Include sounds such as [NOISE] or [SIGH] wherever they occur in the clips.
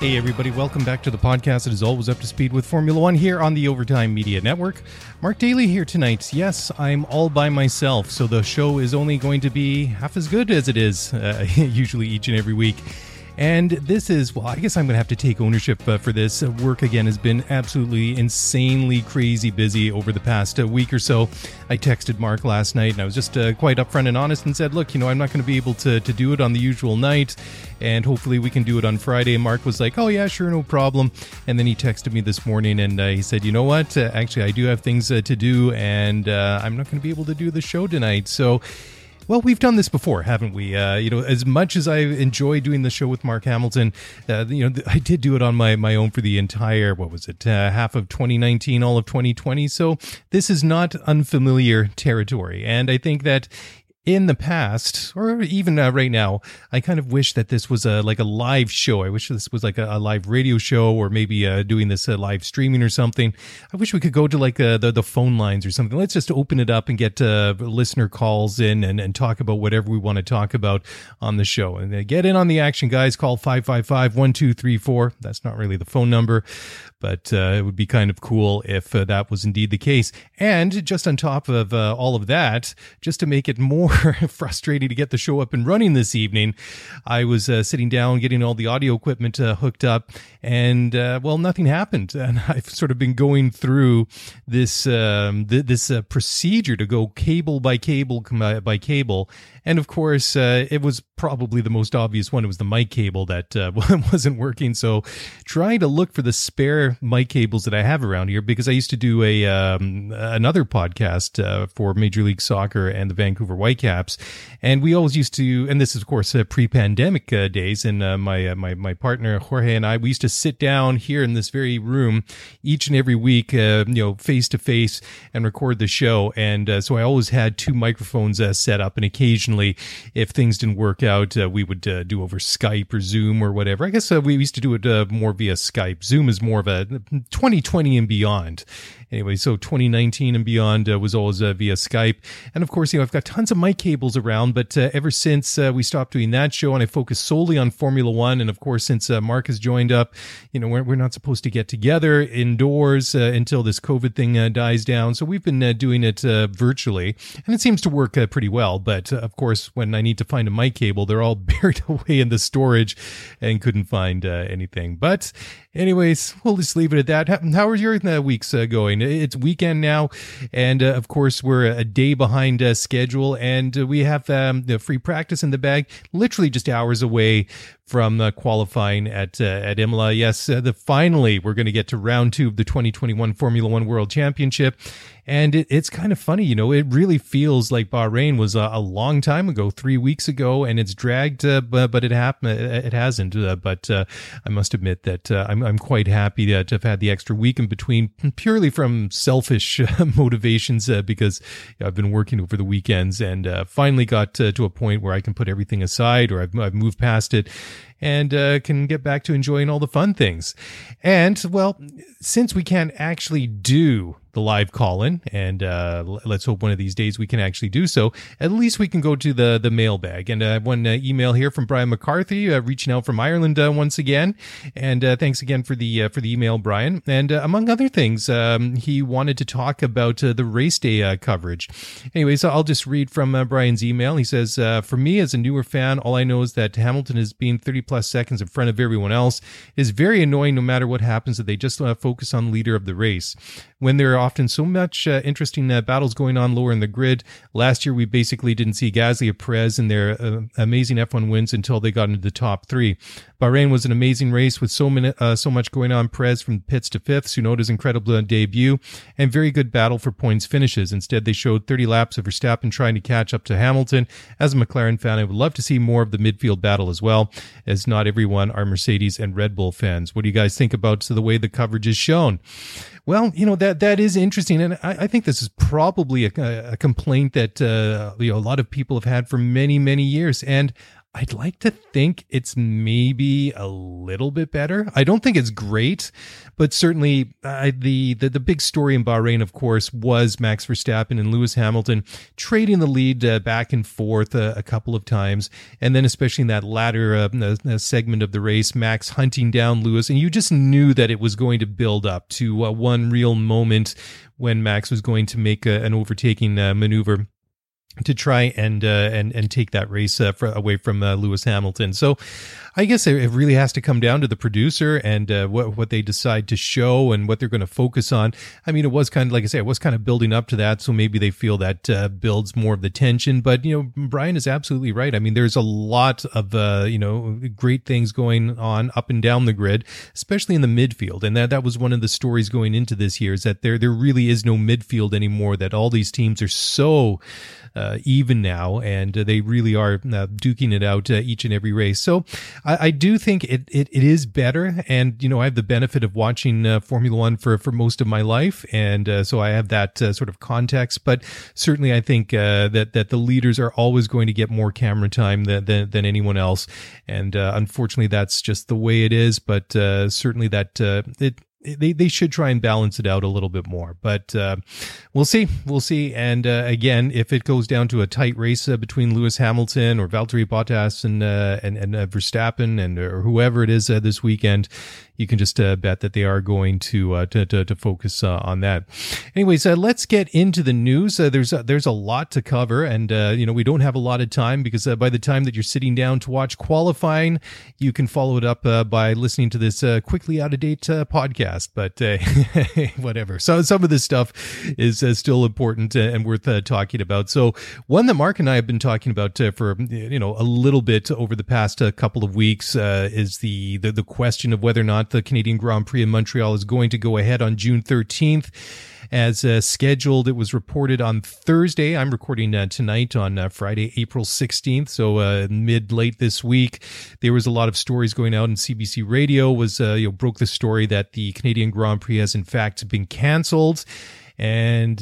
Hey, everybody, welcome back to the podcast that is always up to speed with Formula One here on the Overtime Media Network. Mark Daly here tonight. Yes, I'm all by myself, so the show is only going to be half as good as it is uh, [LAUGHS] usually each and every week. And this is, well, I guess I'm going to have to take ownership uh, for this. Uh, work again has been absolutely insanely crazy busy over the past uh, week or so. I texted Mark last night and I was just uh, quite upfront and honest and said, look, you know, I'm not going to be able to, to do it on the usual night and hopefully we can do it on Friday. And Mark was like, oh, yeah, sure, no problem. And then he texted me this morning and uh, he said, you know what? Uh, actually, I do have things to do and I'm not going to be able to do the show tonight. So, well, we've done this before, haven't we? Uh, you know, as much as I enjoy doing the show with Mark Hamilton, uh, you know, I did do it on my my own for the entire what was it, uh, half of 2019, all of 2020. So this is not unfamiliar territory, and I think that in the past, or even uh, right now, I kind of wish that this was a like a live show. I wish this was like a, a live radio show, or maybe uh, doing this uh, live streaming or something. I wish we could go to like uh, the the phone lines or something. Let's just open it up and get uh, listener calls in and, and talk about whatever we want to talk about on the show. And uh, get in on the action, guys. Call 555-1234. That's not really the phone number, but it would be kind of cool if that was indeed the case. And just on top of all of that, just to make it more [LAUGHS] frustrating to get the show up and running this evening. I was uh, sitting down getting all the audio equipment uh, hooked up, and uh, well, nothing happened. [LAUGHS] And I've sort of been going through this um, th- this uh, procedure to go cable by cable by cable, and of course, uh, it was probably the most obvious one. It was the mic cable that uh, [LAUGHS] wasn't working. So, trying to look for the spare mic cables that I have around here because I used to do a um, another podcast uh, for Major League Soccer and the Vancouver Whitecaps, and we always used to. And this is, of course, uh, pre-pandemic uh, days. And uh, my my my partner Jorge and I, we used to sit down here in this very room each and every week, you know, face to face, and record the show. And so I always had two microphones set up, and occasionally if things didn't work out, uh, we would uh, do over Skype or Zoom or whatever. I guess uh, we used to do it uh, more via Skype. Zoom is more of a 2020 and beyond anyway, so 2019 and beyond uh, was always uh, via Skype. And of course, you know, I've got tons of mic cables around, but uh, ever since uh, we stopped doing that show and I focused solely on Formula One, and of course, since uh, Mark has joined up, you know, we're, we're not supposed to get together indoors uh, until this COVID thing dies down. So we've been doing it virtually, and it seems to work pretty well. But of course, when I need to find a mic cable, they're all [LAUGHS] buried away in the storage and couldn't find anything. But anyways, [LAUGHS] we'll just leave it at that. How, are your weeks going? It's weekend now, and uh, of course we're a day behind uh, schedule, and uh, we have um, the free practice in the bag, literally just hours away from uh, qualifying at uh, at Imola. Yes, uh, the finally we're going to get to round two of the 2021 Formula One World Championship, and it, it's kind of funny, you know. It really feels like Bahrain was a, a long time ago, three weeks ago, and it's dragged, uh, but, but it happened. It hasn't. Uh, but uh, I must admit that I'm I'm quite happy to have had the extra week in between, purely from selfish [LAUGHS] motivations, because I've been working over the weekends and finally got to a point where I can put everything aside, or I've I've moved past it and uh, can get back to enjoying all the fun things. And well, since we can't actually do the live call in, and uh, let's hope one of these days we can actually do so. At least we can go to the the mailbag. And uh, one uh, email here from Brian McCarthy, uh, reaching out from Ireland uh, once again. And thanks again for the for the email, Brian. And among other things, um, he wanted to talk about the race day coverage. Anyway, so I'll just read from Brian's email. He says, "For me as a newer fan, all I know is that Hamilton has been 30 plus seconds in front of everyone else. It is very annoying, no matter what happens, that they just focus on leader of the race." when there are often so much uh, interesting uh, battles going on lower in the grid. Last year, we basically didn't see Gasly or Perez in their uh, amazing F1 wins until they got into the top three. Bahrain was an amazing race with so many, uh, so much going on. Perez from pits to fifth, Tsunoda's incredible debut, and very good battle for points finishes. Instead, they showed 30 laps of Verstappen trying to catch up to Hamilton. As a McLaren fan, I would love to see more of the midfield battle as well, as not everyone are Mercedes and Red Bull fans. What do you guys think about the way the coverage is shown? Well, you know that that is interesting, and I, I think this is probably a, a complaint that uh, you know a lot of people have had for many many years, and I'd like to think it's maybe a little bit better. I don't think it's great, but certainly uh, the, the the big story in Bahrain, of course, was Max Verstappen and Lewis Hamilton trading the lead uh, back and forth uh, a couple of times, and then especially in that latter uh, segment of the race, Max hunting down Lewis, and you just knew that it was going to build up to uh, one real moment when Max was going to make a, an overtaking uh, maneuver to try and uh, and and take that race uh, for, away from uh, Lewis Hamilton. So I guess it really has to come down to the producer and uh, what what they decide to show and what they're going to focus on. I mean, it was kind of like I say, it was kind of building up to that, so maybe they feel that uh, builds more of the tension. But you know, Brian is absolutely right. I mean, there's a lot of uh, you know great things going on up and down the grid, especially in the midfield, and that that was one of the stories going into this year is that there there really is no midfield anymore. That all these teams are so uh, even now, and uh, they really are uh, duking it out uh, each and every race. So I, I do think it, it, it is better, and you know I have the benefit of watching Formula One for for most of my life, and so I have that sort of context. But certainly, I think that that the leaders are always going to get more camera time than than, than anyone else, and unfortunately, that's just the way it is. But certainly, that it they they should try and balance it out a little bit more. But uh, we'll see, we'll see. And uh, again, if it goes down to a tight race uh, between Lewis Hamilton or Valtteri Bottas and uh, and, and uh, Verstappen and or whoever it is uh, this weekend, you can just uh, bet that they are going to uh, to, to, to, focus uh, on that. Anyways, uh, let's get into the news. Uh, there's there's a lot to cover, and uh, you know we don't have a lot of time because by the time that you're sitting down to watch qualifying, you can follow it up by listening to this quickly out of date podcast. But [LAUGHS] whatever. So some of this stuff is still important and worth talking about. So one that Mark and I have been talking about for you know a little bit over the past couple of weeks is the, the the question of whether or not the Canadian Grand Prix in Montreal is going to go ahead on June 13th as uh, scheduled. It was reported on Thursday. I'm recording uh, tonight on uh, Friday, April 16th. So uh, mid late this week, there was a lot of stories going out, and CBC Radio was uh, you know broke the story that the Canadian Grand Prix has in fact been cancelled and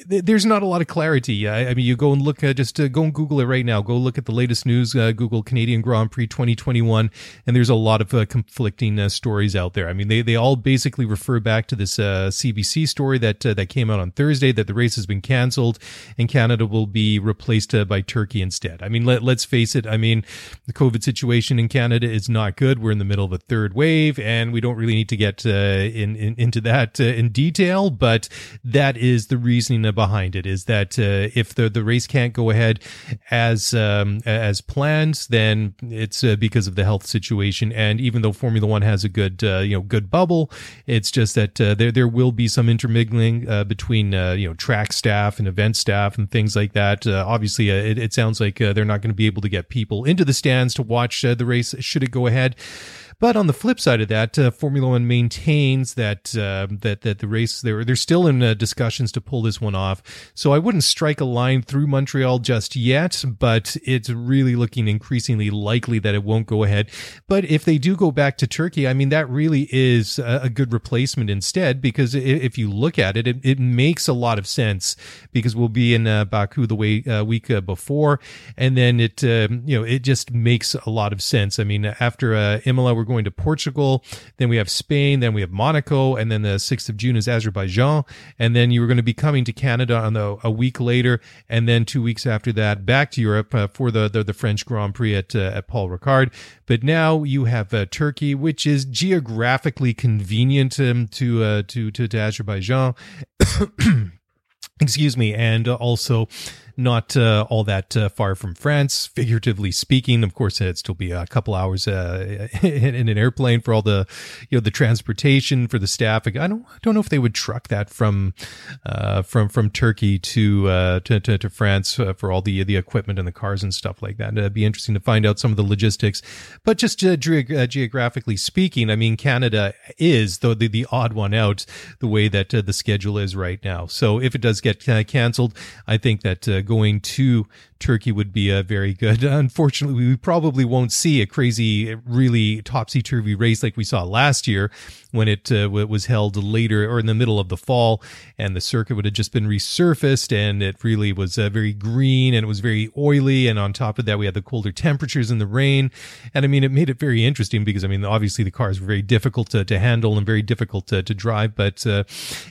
uh, there's not a lot of clarity. I, I mean, you go and look, uh, just uh, go and Google it right now. Go look at the latest news. Uh, Google Canadian Grand Prix 2021, and there's a lot of uh, conflicting uh, stories out there. I mean, they they all basically refer back to this CBC story that that came out on Thursday that the race has been canceled and Canada will be replaced by Turkey instead. I mean, let let's face it. I mean, the COVID situation in Canada is not good. We're in the middle of a third wave, and we don't really need to get in, in into that in detail, but that is the reasoning behind it is that uh, if the the race can't go ahead as um, as planned, then it's uh, because of the health situation. And even though Formula One has a good uh, you know good bubble, it's just that uh, there there will be some intermingling uh, between uh, you know track staff and event staff and things like that. obviously, it, it, sounds like they're not going to be able to get people into the stands to watch the race should it go ahead. But on the flip side of that, uh, Formula One maintains that uh, that that the race they're they're still in uh, discussions to pull this one off. So I wouldn't strike a line through Montreal just yet, but it's really looking increasingly likely that it won't go ahead. But if they do go back to Turkey, I mean that really is a, a good replacement instead because if you look at it, it, it, makes a lot of sense because we'll be in uh, Baku the way uh, week uh, before, and then it um, you know it just makes a lot of sense. I mean after Imola, we're going to Portugal. Then we have Spain. Then we have Monaco. And then the 6th of June is Azerbaijan. And then you were going to be coming to Canada on the, a week later. And then two weeks after that, back to Europe uh, for the, the, the, French Grand Prix at, uh, at Paul Ricard. But now you have uh, Turkey, which is geographically convenient um, to, uh, to, to, to Azerbaijan. [COUGHS] Excuse me. And also, not uh, all that uh, far from France, figuratively speaking. Of course, it'd still be a couple hours uh, [LAUGHS] in, in, an airplane for all the, you know, the transportation for the staff. I don't, I don't know if they would truck that from, uh, from from Turkey to uh, to, to, to France uh, for all the the equipment and the cars and stuff like that. It'd be interesting to find out some of the logistics. But just ge- geographically speaking, I mean, Canada is though the, the odd one out the way that the schedule is right now. So if it does get canceled, I think that uh, going to Turkey would be uh, very good. [LAUGHS] Unfortunately, we probably won't see a crazy, really topsy turvy race like we saw last year when it uh, was held later or in the middle of the fall, and the circuit would have just been resurfaced, and it really was uh, very green and it was very oily. And on top of that, we had the colder temperatures and the rain, and I mean, it made it very interesting because I mean, obviously the cars were very difficult to, to handle and very difficult to, to drive, but uh,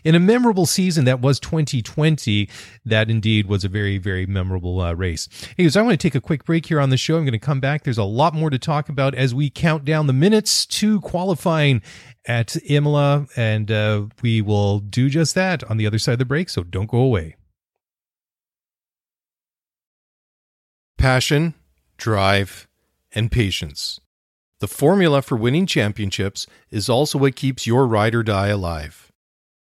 in a memorable season that was 2020, that indeed was a very very memorable uh, race. Anyways, I want to take a quick break here on the show. I'm going to come back. There's a lot more to talk about as we count down the minutes to qualifying at Imola, and uh, we will do just that on the other side of the break. So don't go away. Passion, drive, and patience. The formula for winning championships is also what keeps your ride or die alive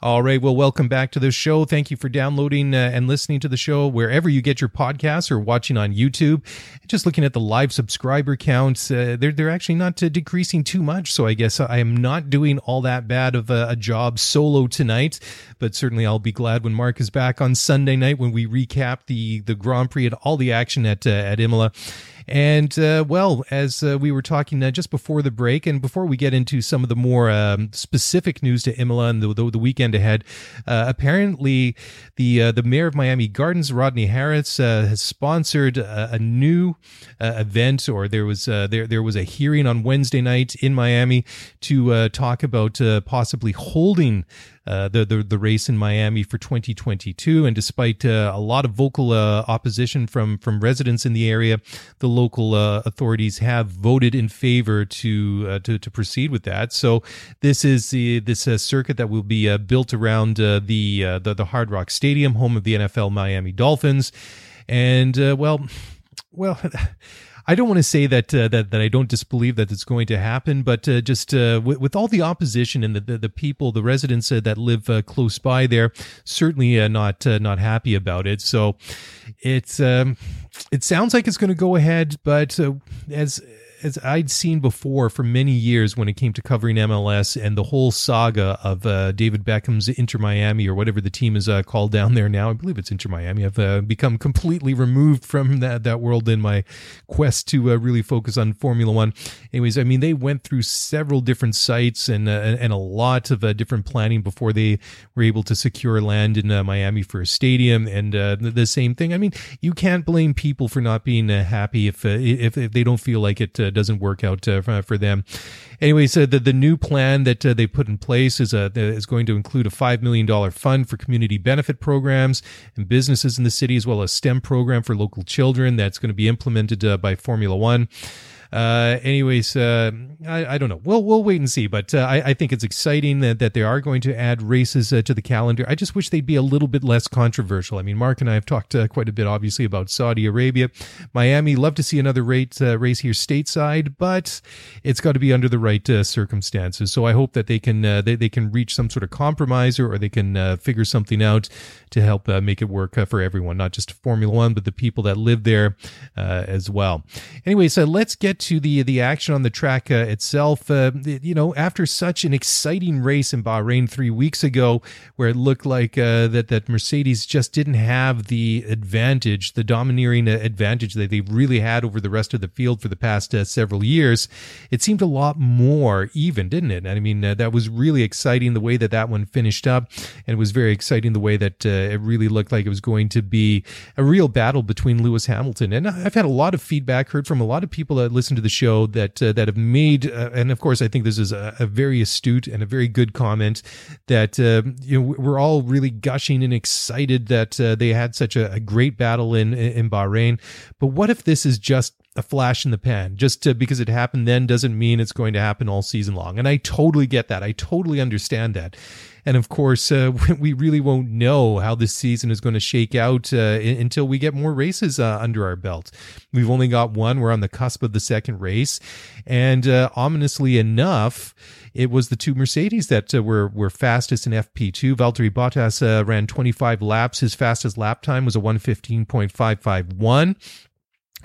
All right. Well, welcome back to the show. Thank you for downloading uh, and listening to the show wherever you get your podcasts or watching on YouTube. Just looking at the live subscriber counts, uh, they're they're actually not uh, decreasing too much. So I guess I am not doing all that bad of a, a, job solo tonight. But certainly I'll be glad when Mark is back on Sunday night when we recap the the Grand Prix and all the action at uh, at Imola. And uh, well, as uh, we were talking uh, just before the break, and before we get into some of the more um, specific news to Imola and the, the, the weekend ahead, uh, apparently the uh, the mayor of Miami Gardens, Rodney Harris, uh, has sponsored a, a new event, or there was there there was a hearing on Wednesday night in Miami to talk about possibly holding uh, the, the, the race in Miami for 2022. And despite uh, a lot of vocal uh, opposition from from residents in the area, the local uh, authorities have voted in favor to uh, to, to proceed with that. So this is the this circuit that will be built around the, the the Hard Rock Stadium, home of the NFL Miami Dolphins, and well, well. [LAUGHS] I don't want to say that uh, that that I don't disbelieve that it's going to happen, but uh, just uh, with, with, all the opposition and the the, the people, the residents uh, that live uh, close by there, certainly uh, not not happy about it. So it's um, it sounds like it's going to go ahead, but as as I'd seen before for many years when it came to covering MLS and the whole saga of uh, David Beckham's Inter Miami or whatever the team is uh, called down there now. I believe it's Inter Miami. I've uh, become completely removed from that that world in my quest to uh, really focus on Formula One. Anyways, I mean they went through several different sites and uh, and a lot of uh, different planning before they were able to secure land in Miami for a stadium. And the same thing. I mean, you can't blame people for not being happy if if if they don't feel like it uh, doesn't work out uh, for, for them. Anyway, so the, the new plan that uh, they put in place is a, is going to include a $5 million fund for community benefit programs and businesses in the city, as well as STEM program for local children that's going to be implemented uh, by Formula One. Uh, anyways, uh, I, I, don't know. We'll we'll wait and see. But uh, I, I, think it's exciting that, that they are going to add races uh, to the calendar. I just wish they'd be a little bit less controversial. I mean, Mark and I have talked uh, quite a bit, obviously, about Saudi Arabia, Miami. Love to see another rate, uh, race here stateside, but it's got to be under the right circumstances. So I hope that they can they, they can reach some sort of compromise or, they can figure something out to help make it work for everyone, not just Formula One, but the people that live there as well. Anyways, let's get to the the action on the track uh, itself, uh, you know, after such an exciting race in Bahrain three weeks ago, where it looked like uh, that that Mercedes just didn't have the advantage, the domineering uh, advantage that they've really had over the rest of the field for the past uh, several years, it seemed a lot more even, didn't it? I mean, that was really exciting the way that that one finished up, and it was very exciting the way that it really looked like it was going to be a real battle between Lewis Hamilton. And I've had a lot of feedback, heard from a lot of people that listen listen to the show that uh, that have made, uh, and of course, I think this is a, a, very astute and a very good comment that uh, you know we're all really gushing and excited that uh, they had such a, a, great battle in in Bahrain. But what if this is just a flash in the pan. Just to, because it happened then doesn't mean it's going to happen all season long. And I totally get that. I totally understand that. And of course, uh, [LAUGHS] we really won't know how this season is going to shake out uh, until we get more races uh, under our belt. We've only got one. We're on the cusp of the second race. And uh, ominously enough, it was the two Mercedes that uh, were, were fastest in FP2. Valtteri Bottas uh, ran 25 laps. His fastest lap time was a 115.551.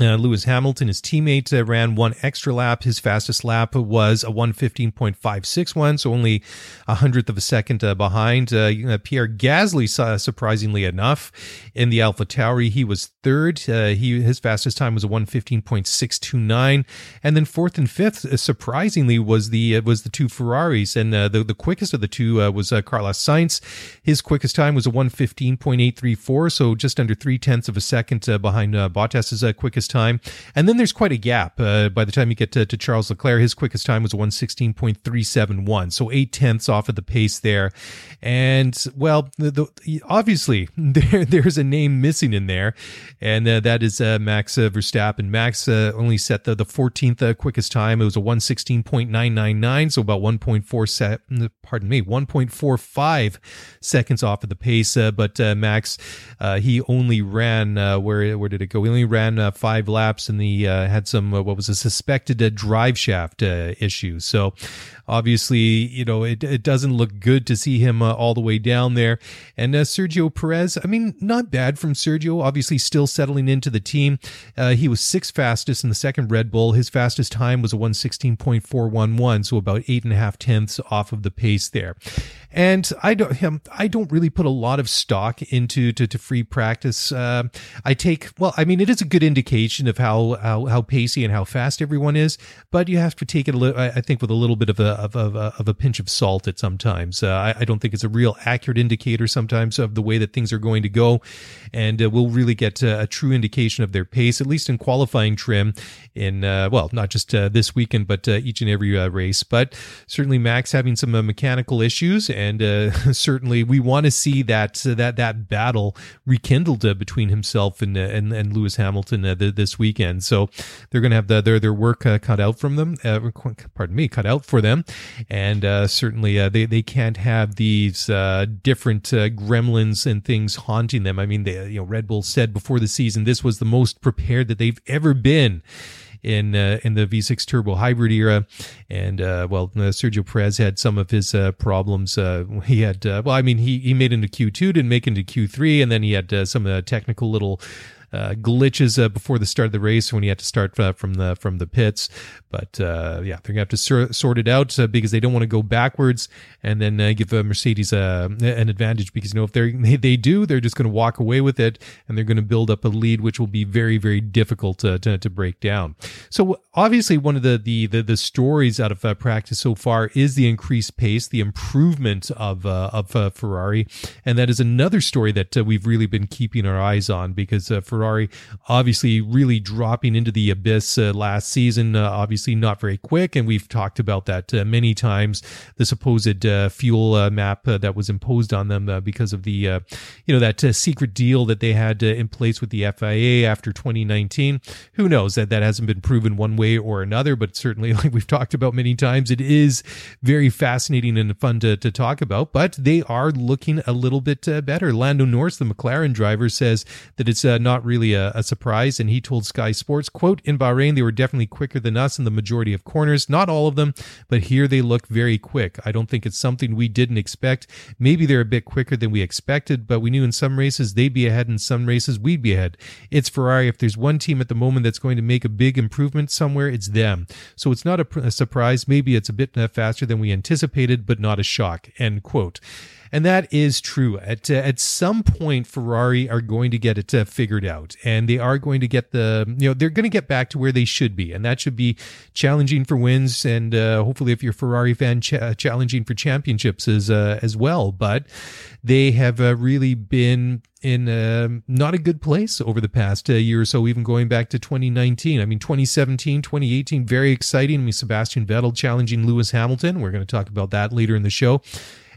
Uh, Lewis Hamilton, his teammate, uh, ran one extra lap. His fastest lap was a 115.561, so only a hundredth of a second uh, behind. Uh, Pierre Gasly, surprisingly enough, in the Alpha Tauri, he was third. Uh, he his fastest time was a 115.629, and then fourth and fifth, uh, surprisingly, was the was the two Ferraris, and the the quickest of the two was Carlos Sainz. His quickest time was a 115.834, so just under three tenths of a second behind Bottas's quickest quickest time. And then there's quite a gap uh, by the time you get to, to, Charles Leclerc. His quickest time was 116.371, so eight tenths off of the pace there. And well, the, the, obviously [LAUGHS] there there's a name missing in there, and uh, that is uh, Max uh, Verstappen. Max uh, only set the, the 14th uh, quickest time. It was a 116.999, so about 1.4 set, pardon me, 1.45 seconds off of the pace. but Max, he only ran where where did it go? He only ran five five laps and he uh, had some uh, what was a suspected uh, drive shaft issue. So obviously, you know, it, it doesn't look good to see him uh, all the way down there. And uh, Sergio Perez, I mean, not bad from Sergio. Obviously, still settling into the team. he was sixth fastest in the second Red Bull. His fastest time was a 116.411, so about eight and a half tenths off of the pace there. And I don't, I don't really put a lot of stock into to, to free practice. Uh, I take, well, I mean, it is a good indication of how, how, how pacey and how fast everyone is, but you have to take it, a little, I think, with a little bit of a, of, of, of a pinch of salt at sometimes. Uh, I, I, don't think it's a real accurate indicator sometimes of the way that things are going to go. And uh, we'll really get a, true indication of their pace, at least in qualifying trim in, uh, well, not just uh, this weekend, but uh, each and every race. But certainly Max having some mechanical issues and uh, [LAUGHS] certainly we want to see that uh, that that battle rekindled uh, between himself and uh, and, and Lewis Hamilton uh, this weekend. So they're going to have the, their their work uh, cut out from them. pardon me, cut out for them, and certainly they they can't have these different gremlins and things haunting them. I mean, they, you know, Red Bull said before the season this was the most prepared that they've ever been in uh, in the V6 turbo hybrid era. And uh, well, uh, Sergio Perez had some of his uh, problems. Uh, he had uh, well, I mean, he he made into Q2, didn't make into Q3, and then he had some technical little uh, glitches uh, before the start of the race when he had to start uh, from the from the pits. But uh, yeah, they're gonna have to sur- sort it out uh, because they don't want to go backwards and then uh, give Mercedes an advantage. Because you know if [LAUGHS] they they do, they're just to walk away with it and they're to build up a lead, which will be very very difficult to, to, to break down. So obviously, one of the the the, the stories out of practice so far is the increased pace, the improvement of of Ferrari, and that is another story that we've really been keeping our eyes on because Ferrari Ferrari obviously really dropping into the abyss uh, last season. Uh, obviously not very quick, and we've talked about that uh, many times. The supposed uh, fuel uh, map uh, that was imposed on them because of the you know that secret deal that they had in place with the FIA after 2019. Who knows that that hasn't been proven one way or another, but certainly [LAUGHS] like we've talked about many times, it is very fascinating and fun to, to talk about. But they are looking a little bit better. Lando Norris, the McLaren driver, says that it's not really really a, a, surprise. And he told Sky Sports, quote, in Bahrain, they were definitely quicker than us in the majority of corners. Not all of them, but here they look very quick. I don't think it's something we didn't expect. Maybe they're a bit quicker than we expected, but we knew in some races they'd be ahead, in some races we'd be ahead. It's Ferrari. If there's one team at the moment that's going to make a big improvement somewhere, it's them. So it's not a, a surprise. Maybe it's a bit uh, faster than we anticipated, but not a shock. End quote. And that is true. At uh, at some point, Ferrari are going to get it uh, figured out, and they are going to get the you know they're going to get back to where they should be, and that should be challenging for wins, and uh, hopefully, if you're a Ferrari fan, ch- challenging for championships as uh, as well. But they have uh, really been in uh, not a good place over the past uh, year or so, even going back to 2019. I mean, 2017, 2018, very exciting. I mean, Sebastian Vettel challenging Lewis Hamilton. We're going to talk about that later in the show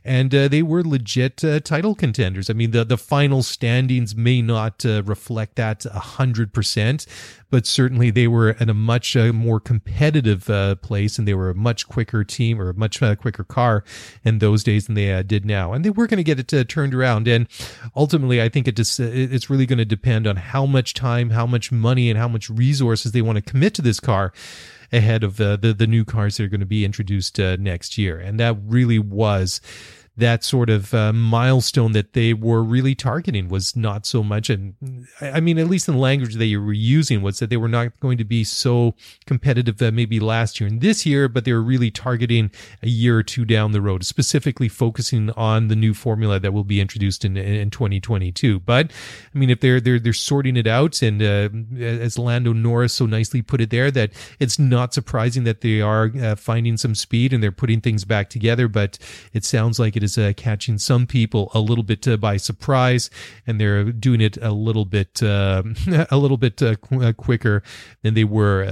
and uh, they were legit uh, title contenders. I mean, the the final standings may not uh, reflect that hundred percent, but certainly they were in a much uh, more competitive uh, place, and they were a much quicker team or a much quicker car in those days than they did now, and they were going to get it turned around. And ultimately, I think it it's really going to depend on how much time, how much money, and how much resources they want to commit to this car ahead of the, the, the new cars that are going to be introduced uh, next year. And that really was that sort of uh, milestone that they were really targeting was not so much and i mean at least in the language they were using was that they were not going to be so competitive that maybe last year and this year but they were really targeting a year or two down the road specifically focusing on the new formula that will be introduced in, in 2022 but i mean if they're they're they're sorting it out and uh, as lando norris so nicely put it there that it's not surprising that they are uh, finding some speed and they're putting things back together but it sounds like it is uh, catching some people a little bit uh, by surprise, and they're doing it a little bit uh, [LAUGHS] a little bit uh, qu- uh, quicker than they were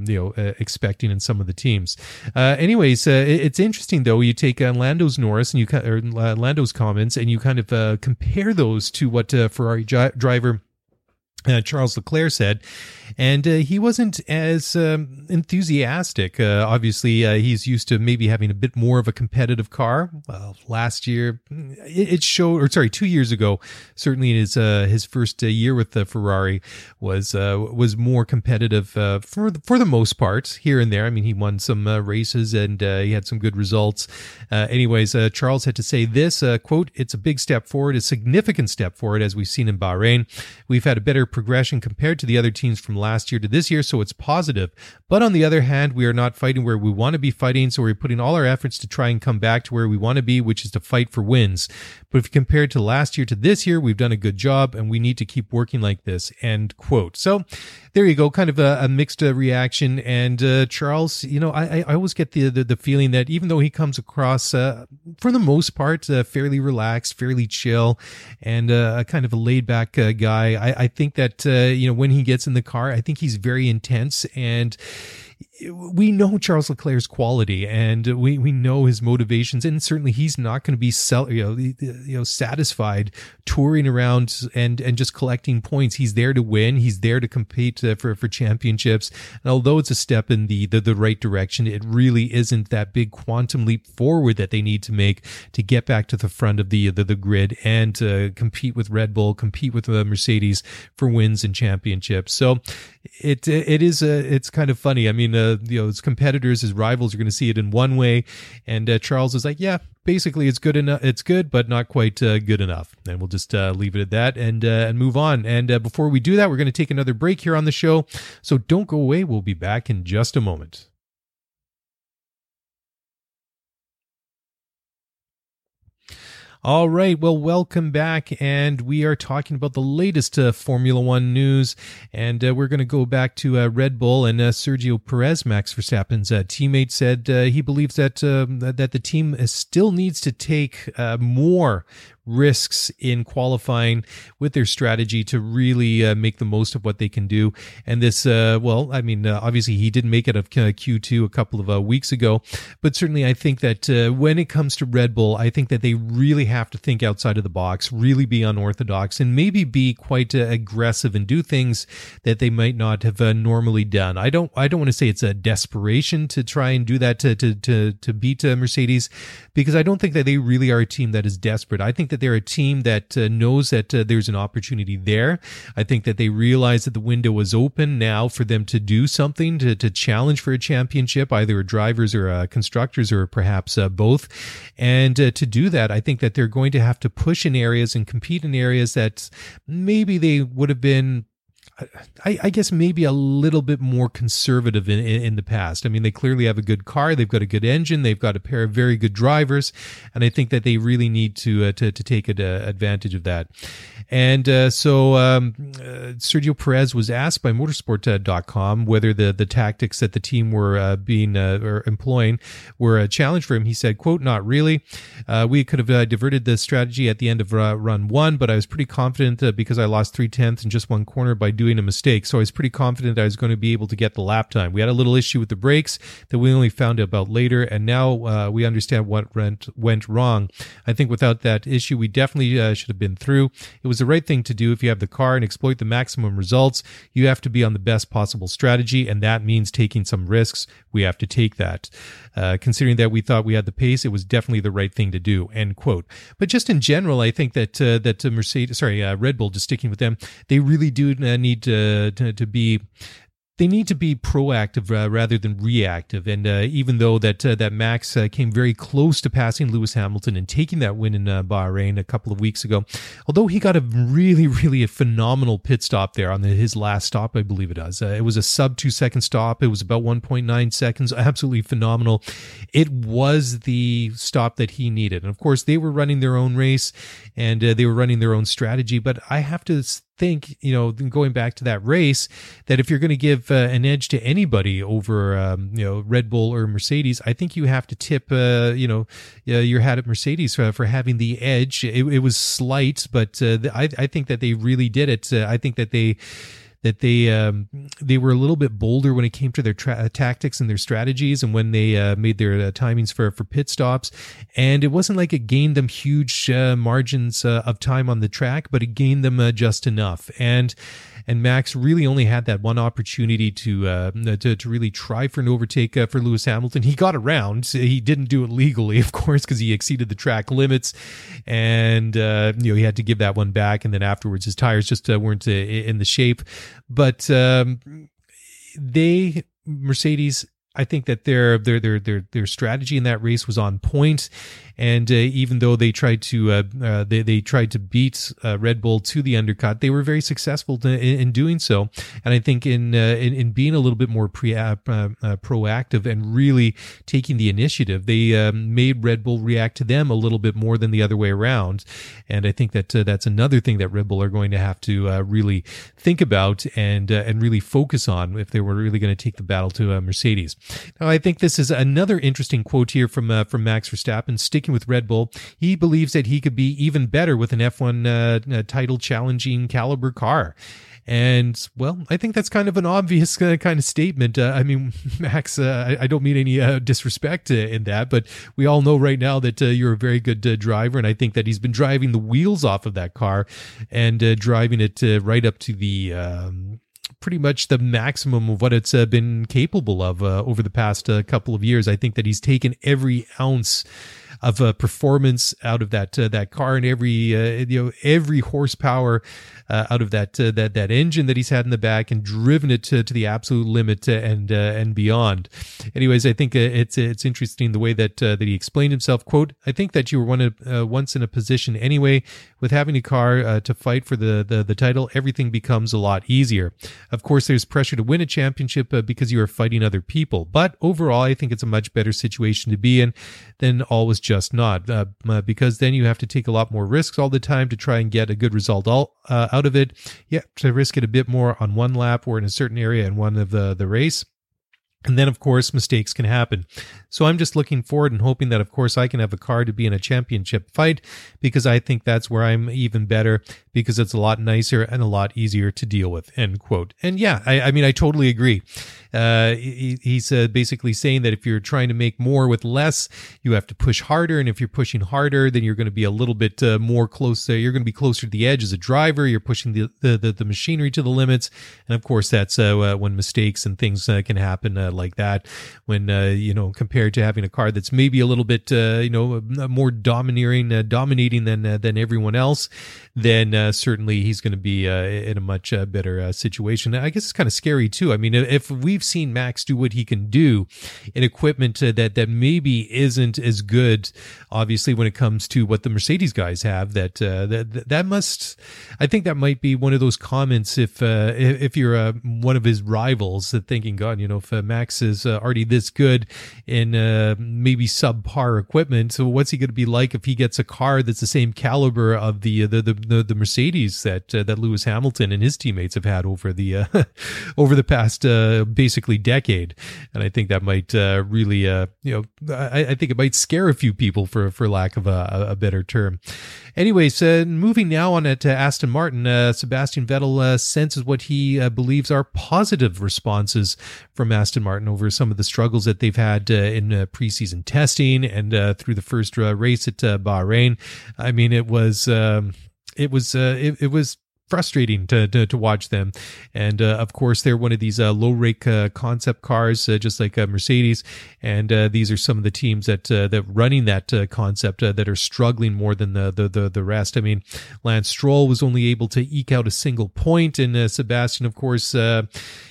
you know expecting in some of the teams. anyways, it's interesting though. You take Lando's Norris and you or Lando's comments, and you kind of compare those to what Ferrari driver uh, Charles Leclerc said, and uh, he wasn't as um, enthusiastic. Uh, obviously, uh, he's used to maybe having a bit more of a competitive car. Well, last year it, showed, or sorry, two years ago, certainly in his uh, his first uh, year with the Ferrari was was more competitive for the, for the most part here and there. I mean, he won some races and he had some good results. anyways, Charles had to say this quote: "It's a big step forward, a significant step forward, as we've seen in Bahrain. We've had a better." Progression compared to the other teams from last year to this year, so it's positive. But on the other hand, we are not fighting where we want to be fighting, so we're putting all our efforts to try and come back to where we want to be, which is to fight for wins. But if compared to last year to this year, we've done a good job and we need to keep working like this. End quote. So there you go. Kind of a, a mixed uh, reaction. And uh, Charles, you know, I, I always get the, the, the feeling that even though he comes across, uh, for the most part, uh, fairly relaxed, fairly chill, and uh, a kind of a laid back uh, guy, I, I think that, you know, when he gets in the car, I think he's very intense and we know Charles Leclerc's quality and we, we know his motivations and certainly he's not going to be sell, you know, you know, satisfied touring around and, and just collecting points. He's there to win. He's there to compete uh, for, for championships. And although it's a step in the, the, the right direction, it really isn't that big quantum leap forward that they need to make to get back to the front of the, the, the grid and uh, compete with Red Bull, compete with uh, Mercedes for wins and championships. So it, it is, a, it's kind of funny. I mean, uh, you know his competitors, his rivals are going to see it in one way, and uh, Charles is like, yeah, basically it's good enough. It's good, but not quite uh, good enough. And we'll just uh, leave it at that and uh, and move on. And uh, before we do that, we're going to take another break here on the show. So don't go away. We'll be back in just a moment. All right. Well, welcome back. And we are talking about the latest uh, Formula One news. And uh, we're going to go back to uh, Red Bull and uh, Sergio Perez, Max Verstappen's uh, teammate, said uh, he believes that, um, that the team still needs to take more risks in qualifying with their strategy to really uh, make the most of what they can do. And this, uh, well, I mean, uh, obviously he didn't make it of Q2 a couple of uh, weeks ago, but certainly I think that uh, when it comes to Red Bull, I think that they really have to think outside of the box, really be unorthodox, and maybe be quite uh, aggressive and do things that they might not have normally done. I don't, I don't want to say it's a desperation to try and do that to to to, to beat Mercedes, because I don't think that they really are a team that is desperate. I think that they're a team that uh, knows that uh, there's an opportunity there. I think that they realize that the window is open now for them to do something to, to challenge for a championship, either drivers or uh, constructors or perhaps uh, both. And uh, to do that, I think that they're going to have to push in areas and compete in areas that maybe they would have been I, I, guess maybe a little bit more conservative in, in, in, the past. I mean, they clearly have a good car, they've got a good engine, they've got a pair of very good drivers, and I think that they really need to uh, to, to take uh, advantage of that. And uh, so um, uh, Sergio Perez was asked by Motorsport.com whether the the tactics that the team were uh, being uh, or employing were a challenge for him. He said, "quote Not really. we could have diverted the strategy at the end of run one, but I was pretty confident because I lost three tenths in just one corner by doing a mistake. So I was pretty confident I was going to be able to get the lap time. We had a little issue with the brakes that we only found out about later, and now uh, we understand what went, went wrong. I think without that issue, we definitely uh, should have been through. It was the right thing to do if you have the car and exploit the maximum results. You have to be on the best possible strategy, and that means taking some risks. We have to take that. Uh, considering that we thought we had the pace, it was definitely the right thing to do. End quote. But just in general, I think that uh, that Mercedes, sorry, uh, Red Bull, just sticking with them, they really do uh, need to, to, to be they need to be proactive uh, rather than reactive. And uh, even though that uh, that Max uh, came very close to passing Lewis Hamilton and taking that win in uh, Bahrain a couple of weeks ago, although he got a really, really a phenomenal pit stop there on the, his last stop, I believe it was. Uh, it was a sub two second stop. It was about 1.9 seconds. [LAUGHS] Absolutely phenomenal. It was the stop that he needed. And of course, they were running their own race and they were running their own strategy. But I have to think, you know, going back to that race, that if you're going to give uh, an edge to anybody over, um, you know, Red Bull or Mercedes, I think you have to tip, uh, you know, uh, your hat at Mercedes for, for having the edge. It, it was slight, but uh, I, I think that they really did it. Uh, I think that they that they um, they were a little bit bolder when it came to their tra- tactics and their strategies, and when they uh, made their uh, timings for for pit stops. And it wasn't like it gained them huge uh, margins uh, of time on the track, but it gained them uh, just enough. And and Max really only had that one opportunity to uh, to, to really try for an overtake uh, for Lewis Hamilton. He got around. He didn't do it legally, [LAUGHS] of course, because he exceeded the track limits, and uh, you know he had to give that one back. And then afterwards, his tires just uh, weren't uh, in the shape. But um, they Mercedes I think that their their their their their strategy in that race was on point, and uh, even though they tried to uh, uh, they they tried to beat uh, Red Bull to the undercut, they were very successful to, in, in, doing so. And I think in uh, in, in, being a little bit more pre uh, proactive and really taking the initiative, they um, made Red Bull react to them a little bit more than the other way around. And I think that that's another thing that Red Bull are going to have to really think about and and really focus on if they were really going to take the battle to Mercedes. Now, I think this is another interesting quote here from from Max Verstappen. Sticking with Red Bull, he believes that he could be even better with an F1 uh, uh, title challenging caliber car. And well, I think that's kind of an obvious uh, kind of statement. Uh, I mean, [LAUGHS] Max, uh, I, I, don't mean any uh, disrespect uh, in that, but we all know right now that you're a very good driver. And I think that he's been driving the wheels off of that car and driving it right up to the. Um, pretty much the maximum of what it's been capable of over the past couple of years. I think that he's taken every ounce of uh, performance out of that uh, that car and every uh, you know every horsepower uh, out of that uh, that that engine that he's had in the back and driven it to, to the absolute limit uh, and and beyond. Anyways, I think it's it's interesting the way that that he explained himself. "Quote: I think that you were one once in a position anyway with having a car to fight for the, the the title. Everything becomes a lot easier. Of course, there's pressure to win a championship because you are fighting other people, but overall, I think it's a much better situation to be in than always just not, uh, uh, because then you have to take a lot more risks all the time to try and get a good result all, uh, out of it. Have to risk it a bit more on one lap or in a certain area in one of the, the race. And then, of course, mistakes can happen. So I'm just looking forward and hoping that, of course, I can have a car to be in a championship fight because I think that's where I'm even better because it's a lot nicer and a lot easier to deal with. End quote. And yeah, I, I mean, I totally agree. Uh, he, he's uh, basically saying that if you're trying to make more with less, you have to push harder. And if you're pushing harder, then you're going to be a little bit uh, more close. Uh, you're going to be closer to the edge as a driver. You're pushing the, the, the, the machinery to the limits. And of course, that's uh, when mistakes and things uh, can happen like that. When uh, you know compared to having a car that's maybe a little bit uh, you know more domineering, uh, dominating than than everyone else, then certainly he's going to be in a much better situation. I guess it's kind of scary too. I mean, if we've seen Max do what he can do in equipment that that maybe isn't as good, obviously when it comes to what the Mercedes guys have, that uh, that that must, I think that might be one of those comments if uh, if you're uh, one of his rivals, thinking, God, you know, if uh, Max is uh, already this good in uh, maybe subpar equipment, so what's he going to be like if he gets a car that's the same caliber of the uh, the the, the Mercedes that uh, that Lewis Hamilton and his teammates have had over the uh, [LAUGHS] over the past basically decade, and I think that might really you know I, I, think it might scare a few people for for lack of a, a better term. Anyways, uh, moving now on to Aston Martin, uh, Sebastian Vettel uh, senses what he uh, believes are positive responses from Aston Martin over some of the struggles that they've had uh, in uh, preseason testing and through the first race at Bahrain. I mean, it was. Um, it was it, it was frustrating to, to, to watch them. And uh, of course, they're one of these uh, low rake uh, concept cars, uh, just like uh, Mercedes. And uh, these are some of the teams that that running that concept that are struggling more than the, the, the the rest. I mean, Lance Stroll was only able to eke out a single point, and Sebastian, of course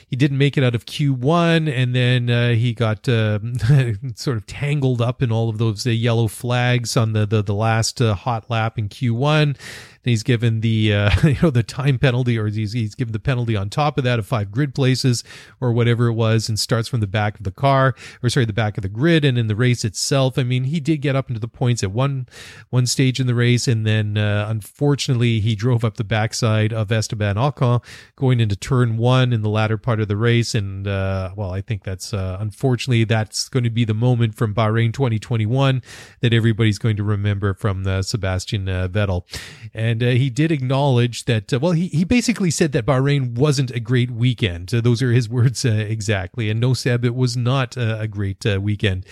he didn't make it out of Q1, and then uh, he got uh, [LAUGHS] sort of tangled up in all of those uh, yellow flags on the the, the last hot lap in Q1 he's given the uh, [LAUGHS] you know the time penalty, or he's he's given the penalty on top of that of five grid places or whatever it was, and starts from the back of the car, or sorry, the back of the grid, and in the race itself. I mean, he did get up into the points at one one stage in the race, and then uh, unfortunately he drove up the backside of Esteban Ocon going into turn one in the latter part of the race, and uh, well, I think that's uh, unfortunately that's going to be the moment from Bahrain 2021 that everybody's going to remember from uh, Sebastian uh, Vettel. And uh, he did acknowledge that, uh, well, he, he basically said that Bahrain wasn't a great weekend. Those are his [LAUGHS] words exactly. And no, Seb, it was not a great weekend.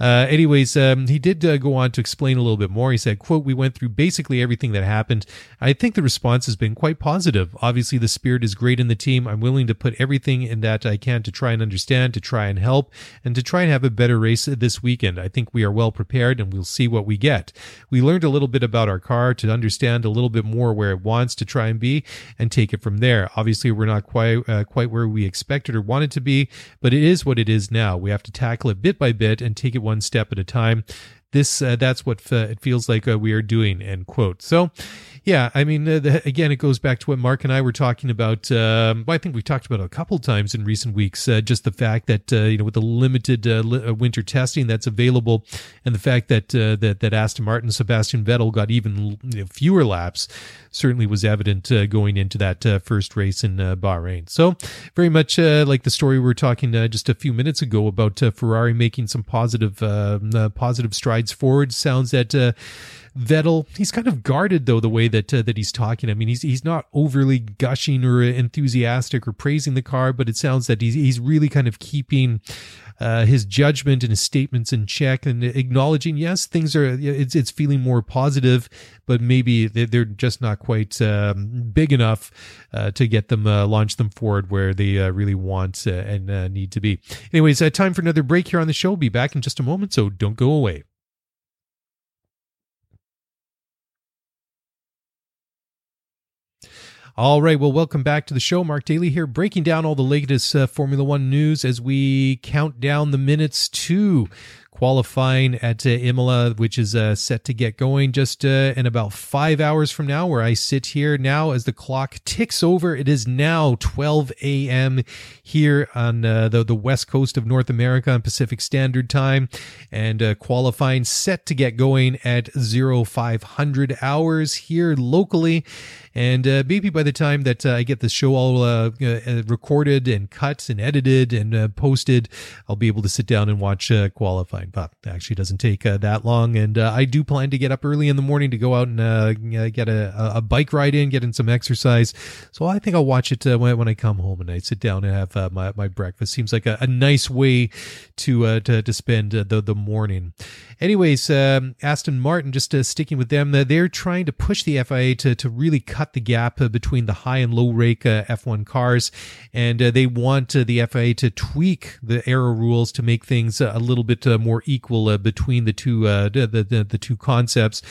anyways, um, he did go on to explain a little bit more. He said, quote, we went through basically everything that happened. I think the response has been quite positive. Obviously, the spirit is great in the team. I'm willing to put everything in that I can to try and understand, to try and help, and to try and have a better race this weekend. I think we are well prepared and we'll see what we get. We learned a little bit about our car to understand a little bit more where it wants to try and be and take it from there. Obviously, we're not quite uh, quite where we expected or wanted to be, but it is what it is now. We have to tackle it bit by bit and take it one step at a time. This uh, that's what uh, it feels like uh, we are doing. End quote. So yeah, I mean, uh, the, again, it goes back to what Mark and I were talking about. Um, I think we talked about a couple times in recent weeks. Uh, just the fact that uh, you know, with the limited li- winter testing that's available, and the fact that that that Aston Martin, Sebastian Vettel got even you know, fewer laps, certainly was evident going into that first race in Bahrain. So, very much like the story we were talking just a few minutes ago about Ferrari making some positive positive strides forward. Sounds that Vettel, he's kind of guarded though the way that uh, that he's talking. I mean, he's he's not overly gushing or enthusiastic or praising the car, but it sounds that he's he's really kind of keeping uh, his judgment and his statements in check and acknowledging yes things are it's it's feeling more positive but maybe they're just not quite um, big enough uh, to get them uh, launch them forward where they uh, really want uh, and uh, need to be anyways time for another break here on the show we'll be back in just a moment so don't go away All right. Well, welcome back to the show. Mark Daly here, breaking down all the latest uh, Formula One news as we count down the minutes to qualifying at uh, Imola, which is uh, set to get going just uh, in about five hours from now, where I sit here now as the clock ticks over. It is now 12 a.m. here on uh, the, the west coast of North America on Pacific Standard Time, and uh, qualifying set to get going at 0500 hours here locally. And uh, maybe by the time that uh, I get the show all uh, uh, recorded and cut and edited and uh, posted, I'll be able to sit down and watch uh, qualifying. But actually doesn't take uh, that long. And I do plan to get up early in the morning to go out and get a, a, bike ride in, get in some exercise. So I think I'll watch it when, when I come home and I sit down and have my, my breakfast. Seems like a, a nice way to, to, to spend the, the morning. anyways, um, Aston Martin, just sticking with them, they're trying to push the FIA to, to really cut the gap uh, between the high and low rake uh, F1 cars. And uh, they want uh, the FIA to tweak the aero rules to make things uh, a little bit uh, more equal uh, between the two, the, the, the, two concepts.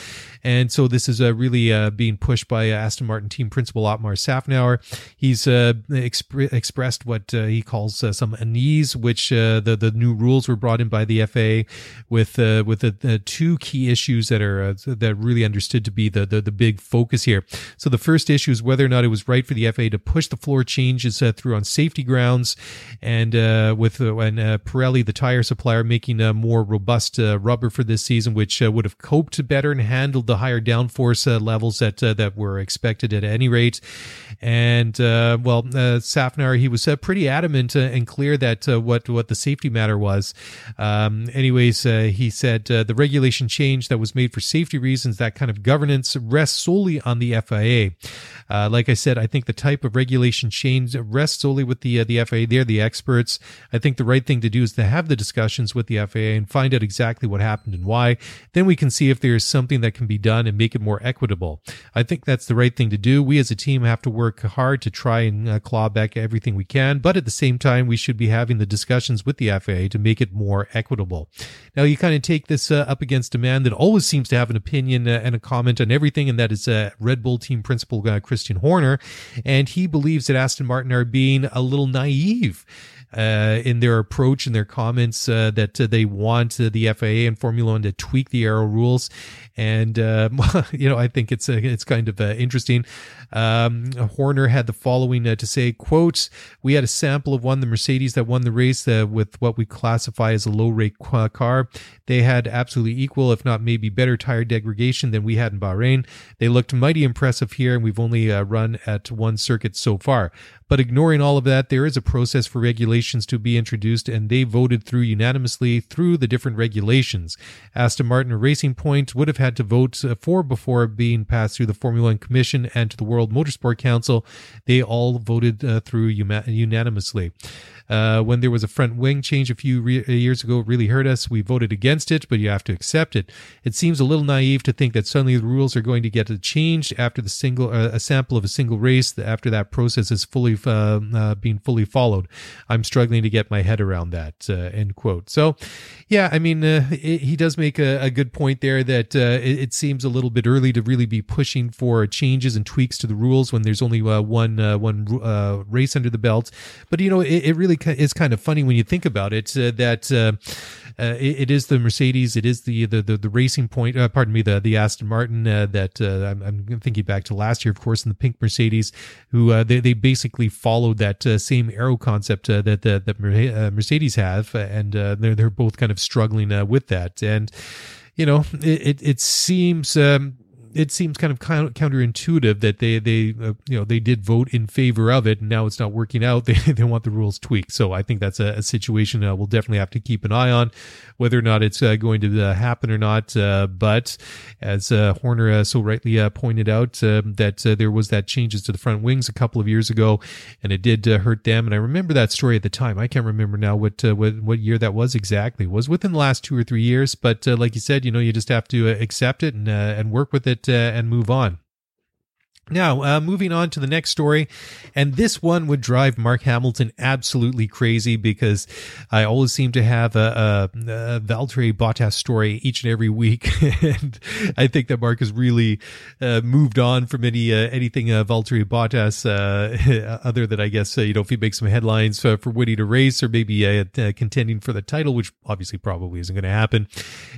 And so this is really being pushed by Aston Martin team principal Otmar Szafnauer. He's exp- expressed what he calls some unease, which the, the new rules were brought in by the FIA with, with the, the two key issues that are, that really understood to be the, the, the big focus here. So the first issue is whether or not it was right for the FIA to push the floor changes uh, through on safety grounds, and uh, with uh, and uh, Pirelli, the tire supplier, making a more robust uh, rubber for this season, which uh, would have coped better and handled the higher downforce levels that that were expected at any rate. And uh, well, uh, Szafnauer, he was uh, pretty adamant and clear that what what the safety matter was. Um, anyways, he said the regulation change that was made for safety reasons, that kind of governance rests solely on the FIA. Uh, like I said, I think the type of regulation change rests solely with the uh, the FIA. They're the experts. I think the right thing to do is to have the discussions with the FIA and find out exactly what happened and why. Then we can see if there is something that can be done and make it more equitable. I think that's the right thing to do. We as a team have to work hard to try and uh, claw back everything we can, but at the same time, we should be having the discussions with the FIA to make it more equitable. Now, you kind of take this uh, up against a man that always seems to have an opinion uh, and a comment on everything, and that is uh, Red Bull team principal uh, Christian Horner, and he believes that Aston Martin are being a little naive uh, in their approach and their comments uh, that uh, they want the FIA and Formula One to tweak the aero rules. And um, [LAUGHS] you know, I think it's uh, it's kind of uh, interesting. Um, Horner had the following to say: "Quotes: We had a sample of one, the Mercedes that won the race with what we classify as a low rake car. They had absolutely equal, if not maybe better, tire degradation than we had in Bahrain. They looked mighty impressive here, and we've only run at one circuit so far. But ignoring all of that, there is a process for regulations to be introduced, and they voted through unanimously through the different regulations. Aston Martin Racing Point would have had to vote for before being passed through the Formula One Commission and to the World Motorsport Council. They all voted uh, through unanimously. Uh, when there was a front wing change a few re- years ago, really hurt us. We voted against it, but you have to accept it. It seems a little naive to think that suddenly the rules are going to get changed after the single uh, a sample of a single race after that process is fully uh, uh, being fully followed. I'm struggling to get my head around that. Uh, end quote. So, yeah, I mean, uh, it, he does make a, a, good point there that uh, it, it, seems a little bit early to really be pushing for changes and tweaks to the rules when there's only one one race under the belt. But you know, it, it really is kind of funny when you think about it uh, that uh, uh, it, it is the Mercedes, it is the the the, the racing point. Uh, pardon me, the the Aston Martin uh, that uh, I'm, I'm, thinking back to last year, of course, in the pink Mercedes, who they they basically followed that same aero concept that that, that Mercedes have, and they're they're both kind of struggling with that, and you know it it, it seems. Um, it seems kind of counterintuitive that they they uh, you know they did vote in favor of it and now it's not working out. [LAUGHS] They, they want the rules tweaked. So i think that's a, a situation uh, we'll definitely have to keep an eye on whether or not it's uh, going to uh, happen or not uh, but as uh, horner uh, so rightly uh, pointed out that there was that changes to the front wings a couple of years ago and it did hurt them. And i remember that story at the time. I can't remember now what what, what year that was exactly. It was within the last two or three years but like you said you know you just have to accept it and and work with it and move on. Now, uh, moving on to the next story, and this one would drive Mark Hamilton absolutely crazy because I always seem to have a, a, a Valtteri Bottas story each and every week, [LAUGHS] and I think that Mark has really uh, moved on from any uh, anything uh, Valtteri Bottas, uh, [LAUGHS] other than I guess uh, you know if he makes some headlines uh, for winning a race or maybe contending for the title, which obviously probably isn't going to happen.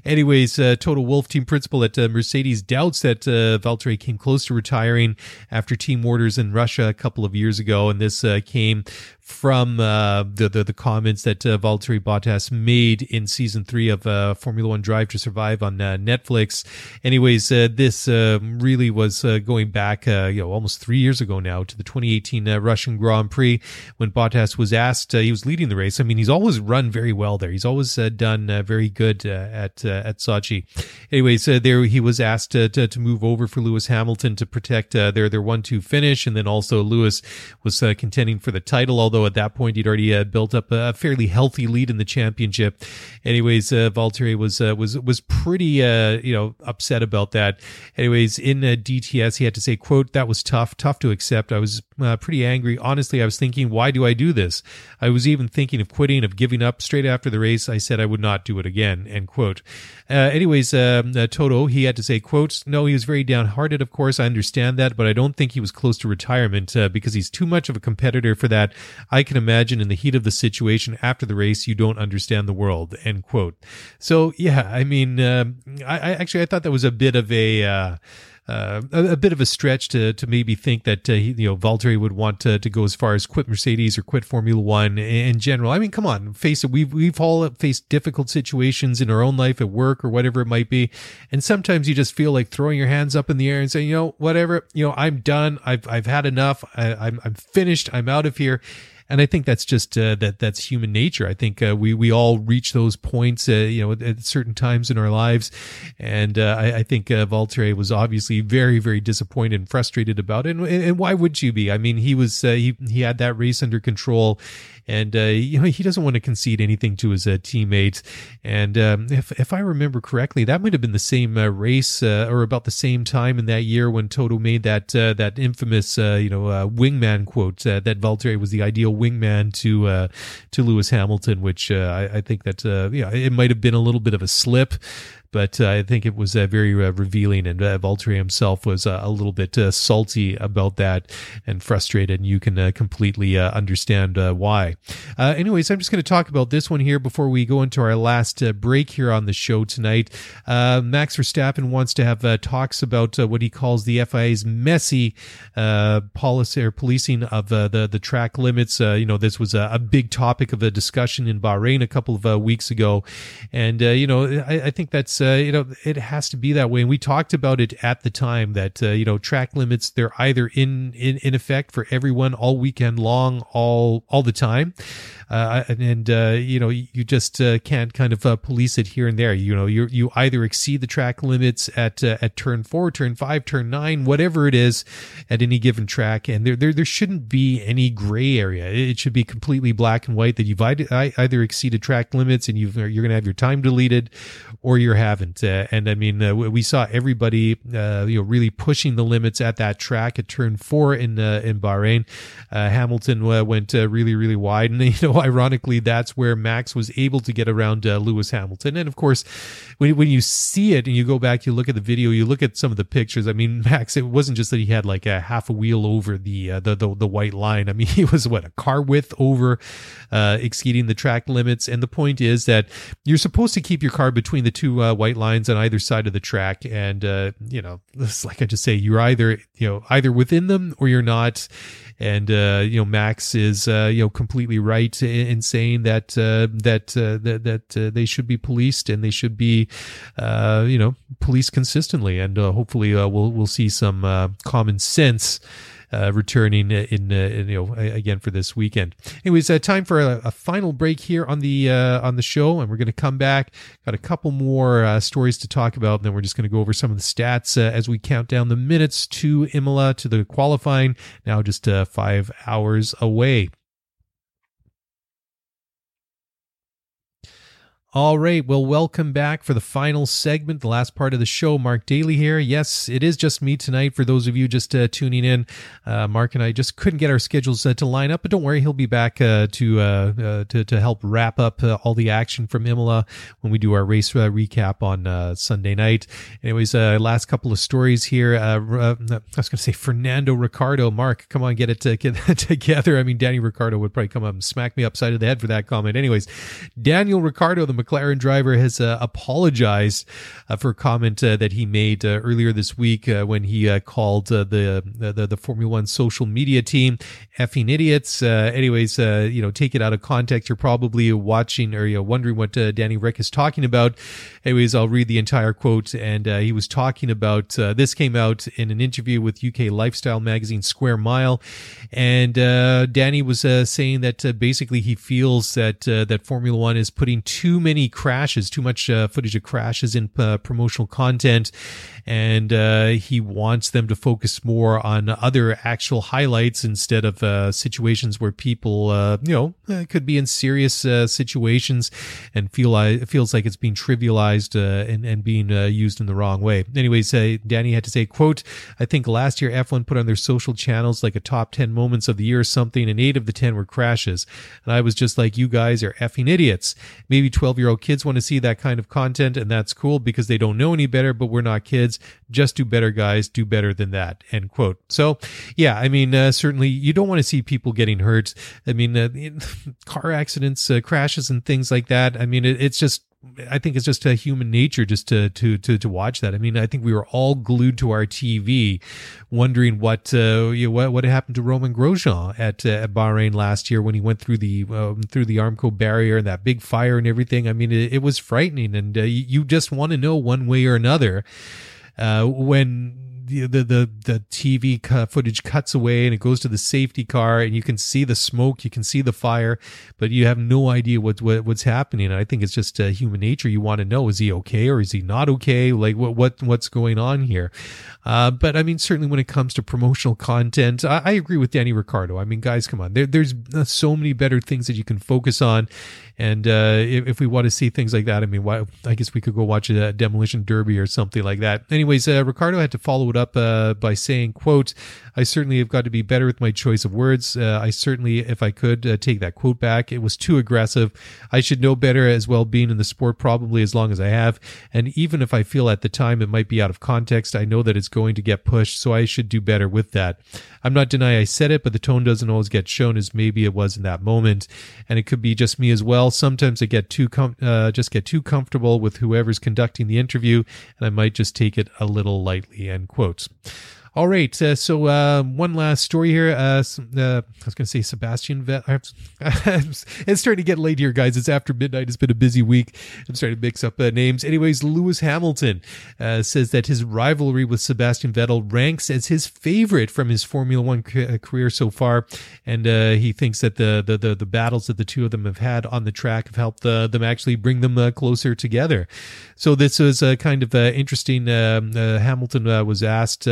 Anyways, Toto Wolff team principal at Mercedes, doubts that Valtteri came close to retiring after team orders in Russia a couple of years ago, and this uh, came from uh, the, the, the comments that uh, Valtteri Bottas made in season three of uh, Formula One Drive to Survive on uh, Netflix. Anyways, uh, this uh, really was going back, you know, almost three years ago now to the 2018 uh, Russian Grand Prix when Bottas was asked. He was leading the race. I mean, he's always run very well there. He's always done very good at at Sochi. Anyways, there he was asked to to move over for Lewis Hamilton to protect uh, their their one two finish, and then also Lewis was uh, contending for the title. Although at that point he'd already uh, built up a fairly healthy lead in the championship. Anyways, uh, Valtteri was uh, was was pretty uh, you know upset about that. Anyways, in uh, DTS he had to say, "quote That was tough, tough to accept. I was pretty angry. Honestly, I was thinking, why do I do this? I was even thinking of quitting, of giving up. Straight after the race, I said I would not do it again." End quote. Anyways, um, Toto he had to say, "quote No, he was very downhearted. Of course, I understand that, but I don't think he was close to retirement uh, because he's too much of a competitor for that. I can imagine in the heat of the situation after the race, you don't understand the world." End quote. So yeah, I mean, um, I, I actually I thought that was a bit of a. Uh, uh, a, a, bit of a stretch to to maybe think that uh, you know Valtteri would want to, to go as far as quit Mercedes or quit Formula One in general. I mean, come on, face it. We've we've all faced difficult situations in our own life at work or whatever it might be, and sometimes you just feel like throwing your hands up in the air and saying, you know, whatever, you know, I'm done. I've I've had enough. I, I'm I'm finished. I'm out of here and I think that's just uh, that that's human nature. I think uh, we we all reach those points, uh, you know, at, certain times in our lives, and uh, I, I, think uh, Valtteri was obviously very very disappointed and frustrated about it. And, and why would you be? I mean, he was uh, he he had that race under control, and uh, you know he doesn't want to concede anything to his uh, teammates. And um, if if I remember correctly, that might have been the same uh, race uh, or about the same time in that year when Toto made that uh, that infamous uh, you know wingman quote that Valtteri was the ideal wingman to to Lewis Hamilton, which I, I, think that yeah it might have been a little bit of a slip but uh, I think it was uh, very uh, revealing, and uh, Valtteri himself was uh, a little bit uh, salty about that and frustrated, and you can uh, completely uh, understand uh, why. anyways, I'm just going to talk about this one here before we go into our last break here on the show tonight. Max Verstappen wants to have talks about what he calls the FIA's messy policy or policing of the the track limits. you know, this was a, a, big topic of a discussion in Bahrain a couple of weeks ago, and you know, I, I think that's uh, you know it has to be that way. And we talked about it at the time that uh, you know track limits they're either in in in effect for everyone all weekend long, all all the time, uh, and uh, you know you just uh, can't kind of uh, police it here and there. You know you you either exceed the track limits at uh, at turn four, turn five, turn nine, whatever it is, at any given track, and there there there shouldn't be any gray area. It should be completely black and white that you've either exceeded track limits and you've you're going to have your time deleted, or you're haven't. Uh, and I mean we saw everybody you know really pushing the limits at that track at turn four in in Bahrain. Hamilton went really really wide, and [LAUGHS] you know [LAUGHS] ironically, that's where Max was able to get around uh, Lewis Hamilton. And of course, when, when you see it and you go back, you look at the video, you look at some of the pictures. I mean, [LAUGHS] Max, it wasn't just that he had like a half a wheel over the uh, the, the, the white line. I mean, [LAUGHS] he was what a car width over uh, exceeding the track limits. And the point is that you're supposed to keep your car between the two uh, white lines on either side of the track. And uh, you know, like I just say, you're either you know either within them or you're not and uh, you know Max is uh, you know completely right in, in saying that uh, that that, that they should be policed and they should be uh, you know policed consistently, and hopefully we'll we'll see some common sense returning in, uh, in, you know again for this weekend. Anyways, uh, time for a, a, final break here on the uh, on the show, and we're going to come back. Got a couple more uh, stories to talk about, and then we're just going to go over some of the stats uh, as we count down the minutes to Imola to the qualifying. Now just five hours away. All right. Well, welcome back for the final segment, the last part of the show. Mark Daly here. Yes, it is just me tonight. For those of you just uh, tuning in, uh, Mark and I just couldn't get our schedules uh, to line up, but don't worry, he'll be back uh, to, uh, uh, to to help wrap up all the action from Imola when we do our race recap on Sunday night. Anyways, last couple of stories here. I was going to say Fernando Ricciardo. Mark, come on, get it to, get [LAUGHS] together. I mean, Danny Ricciardo would probably come up and smack me upside of the head for that comment. Anyways, Daniel Ricciardo, the McLaren driver has uh, apologized uh, for a comment uh, that he made uh, earlier this week uh, when he uh, called the, the, the Formula One social media team effing idiots. anyways, you know, take it out of context. You're probably watching or you know, wondering what Danny Ric is talking about. Anyways, I'll read the entire quote. And he was talking about this came out in an interview with UK lifestyle magazine Square Mile, and Danny was saying that basically he feels that that Formula One is putting too many many crashes, too much uh, footage of crashes in uh, promotional content, and uh, he wants them to focus more on other actual highlights instead of uh, situations where people, uh, you know, could be in serious situations and feel like, feels like it's being trivialized and, and being used in the wrong way. Anyways, Danny had to say, "quote I think last year F1 put on their social channels like a top ten moments of the year or something, and eight of the ten were crashes, and I was just like, you guys are effing idiots. Maybe 12 year old kids want to see that kind of content, and that's cool because they don't know any better, but we're not kids. Just do better, guys. Do better than that. End quote. So, yeah, I mean, uh, certainly you don't want to see people getting hurt. I mean, uh, [LAUGHS] car accidents, uh, crashes, and things like that. I mean, it, it's just I think it's just a human nature just to to to to watch that. I mean, I think we were all glued to our TV, wondering what uh, you know, what what happened to Romain Grosjean at uh, at Bahrain last year when he went through the um, through the Armco barrier and that big fire and everything. I mean, it, it was frightening, and uh, you just want to know one way or another uh, when the the the, TV footage cuts away and it goes to the safety car and you can see the smoke, you can see the fire, but you have no idea what, what what's happening. And I think it's just uh, human nature. You want to know is he okay or is he not okay? Like what what what's going on here? Uh, but I mean, certainly when it comes to promotional content, I, I agree with Danny Ricciardo. I mean, guys, come on, there, there's uh, so many better things that you can focus on. And uh, if, if, we want to see things like that, I mean, why, I guess we could go watch a demolition derby or something like that. Anyways, uh, Ricciardo had to follow it up uh, by saying, "quote I certainly have got to be better with my choice of words. Uh, I certainly, if I could, uh, take that quote back. It was too aggressive. I should know better as well, being in the sport probably as long as I have. And even if I feel at the time it might be out of context, I know that it's going to get pushed, so I should do better with that. I'm not denying I said it, but the tone doesn't always get shown as maybe it was in that moment, and it could be just me as well. Sometimes I get too com- uh, just get too comfortable with whoever's conducting the interview, and I might just take it a little lightly." End quotes. All right. Uh, so uh, one last story here. Uh, uh I was going to say Sebastian Vettel. [LAUGHS] it's starting to get late here, guys. It's after midnight. It's been a busy week. I'm starting to mix up uh, names. Anyways, Lewis Hamilton uh, says that his rivalry with Sebastian Vettel ranks as his favorite from his Formula One career so far, and he thinks that the, the, the the battles that the two of them have had on the track have helped them actually bring them closer together. So this was kind of interesting. Um, Hamilton was asked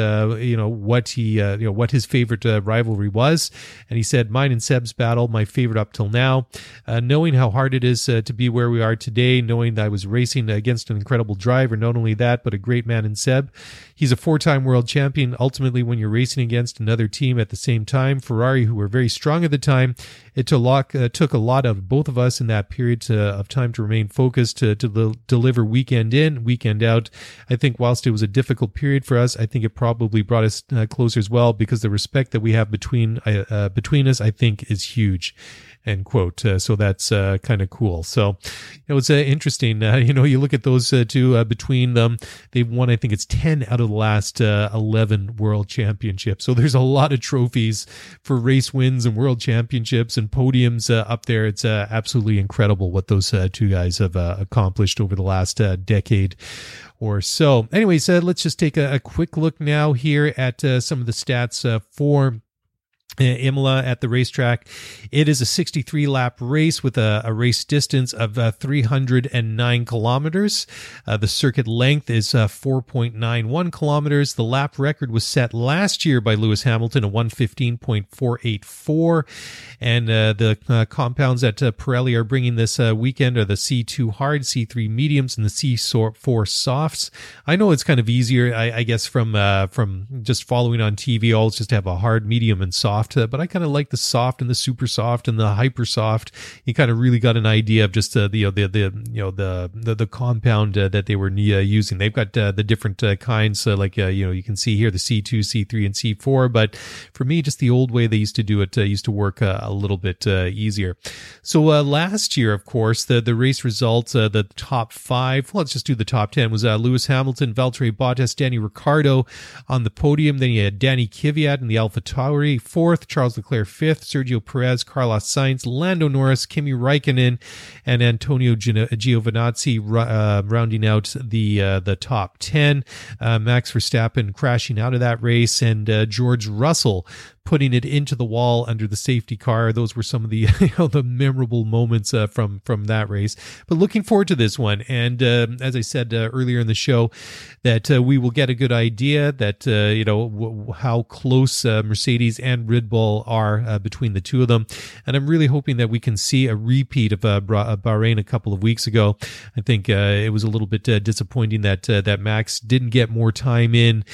you know what he uh, you know what his favorite uh, rivalry was, and he said mine and Seb's battle, my favorite up till now. Uh, knowing how hard it is uh, to be where we are today, knowing that I was racing against an incredible driver, not only that but a great man in Seb. He's a four-time world champion. Ultimately, when you're racing against another team at the same time, Ferrari, who were very strong at the time, it took a lot, uh, of both of us in that period to, of time to remain focused to, to deliver weekend in, weekend out. I think whilst it was a difficult period for us, I think it probably brought us uh, closer as well because the respect that we have between uh, uh between us, I think, is huge end quote. Uh, so that's uh, kind of cool. So it was uh, interesting. Uh, you know, you look at those uh, two uh, between them, they've won, I think it's 10 out of the last 11 world championships. So there's a lot of trophies for race wins and world championships and podiums up there. It's absolutely incredible what those two guys have accomplished over the last decade or so. Anyways, let's just take a, a, quick look now here at some of the stats for uh, Imola at the racetrack. It is a 63 lap race with a, a race distance of uh, 309 kilometers. Uh, the circuit length is uh, 4.91 kilometers. The lap record was set last year by Lewis Hamilton, a 115.484. And uh, the uh, compounds that Pirelli are bringing this weekend are the C2 hard, C3 mediums, and the C4 softs. I know it's kind of easier, I, I guess, from from just following on TV. All just to have a hard, medium, and soft soft, but I kind of like the soft and the super soft and the hyper soft. You kind of really got an idea of just uh, the, you know, the the you know the the, the compound uh, that they were uh, using. They've got uh, the different uh, kinds, like you know you can see here the C2, C3, and C4. But for me, just the old way they used to do it used to work a little bit easier. So last year, of course, the the race results, the top five. Well, let's just do the top ten. Was Lewis Hamilton, Valtteri Bottas, Danny Ricciardo on the podium. Then you had Danny Kvyat in the AlphaTauri fourth fourth, Charles Leclerc fifth, Sergio Perez, Carlos Sainz, Lando Norris, Kimi Raikkonen, and Antonio Giovinazzi uh, rounding out the uh, the top ten. Uh, Max Verstappen crashing out of that race, and uh, George Russell putting it into the wall under the safety car. Those were some of the [LAUGHS] you know, the memorable moments uh, from from that race. But looking forward to this one, and uh, as I said uh, earlier in the show, that uh, we will get a good idea that uh, you know w- how close uh, Mercedes and Red Bull are between the two of them, and I'm really hoping that we can see a repeat of Bahrain a couple of weeks ago. I think it was a little bit disappointing that that Max didn't get more time in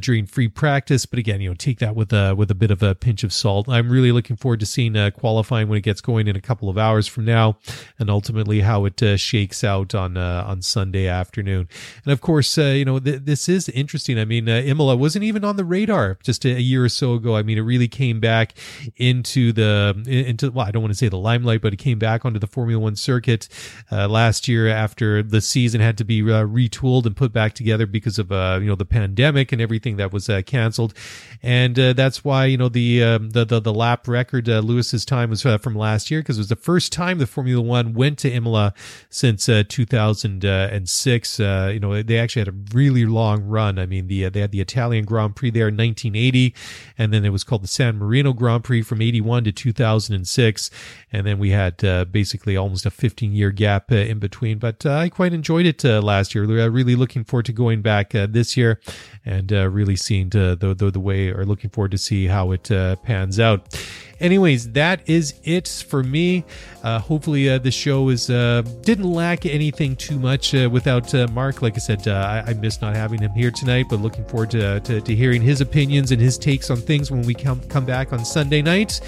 during free practice, but again, you know, take that with a with a bit of a pinch of salt. I'm really looking forward to seeing qualifying when it gets going in a couple of hours from now, and ultimately how it uh, shakes out on uh, on Sunday afternoon. And of course, uh, you know th- this is interesting. I mean, uh, Imola wasn't even on the radar just a, a, year or so ago. I mean, it really came back into the into well, I don't want to say the limelight, but it came back onto the Formula One circuit uh, last year after the season had to be uh, retooled and put back together because of you know the pandemic and everything that was canceled. And that's why you know the um, the, the, the lap record Lewis's time was from last year because it was the first time the Formula One went to Imola since uh, 2006. Uh, you know, they actually had a really long run. I mean, the uh, they had the Italian Grand Prix there in 1980, and then it was called the San Marino Grand Prix from 81 to 2006, and then we had uh, basically almost a 15 year gap uh, in between. But I quite enjoyed it last year. really looking forward to going back this year and really seeing the, the the way or looking forward to see how it pans out. Anyways, that is it for me. Uh, hopefully, uh, the show is uh, didn't lack anything too much uh, without uh, Mark. Like I said, uh, I, I missed not having him here tonight, but looking forward to, to, to hearing his opinions and his takes on things when we come come back on Sunday night.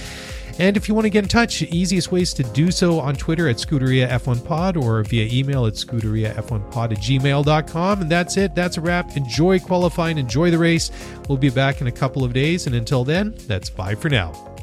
And if you want to get in touch, easiest ways to do so on Twitter at Scuderia F1 Pod or via email at ScuderiaF1Pod at gmail.com. And that's it. That's a wrap. Enjoy qualifying. Enjoy the race. We'll be back in a couple of days. And until then, that's bye for now.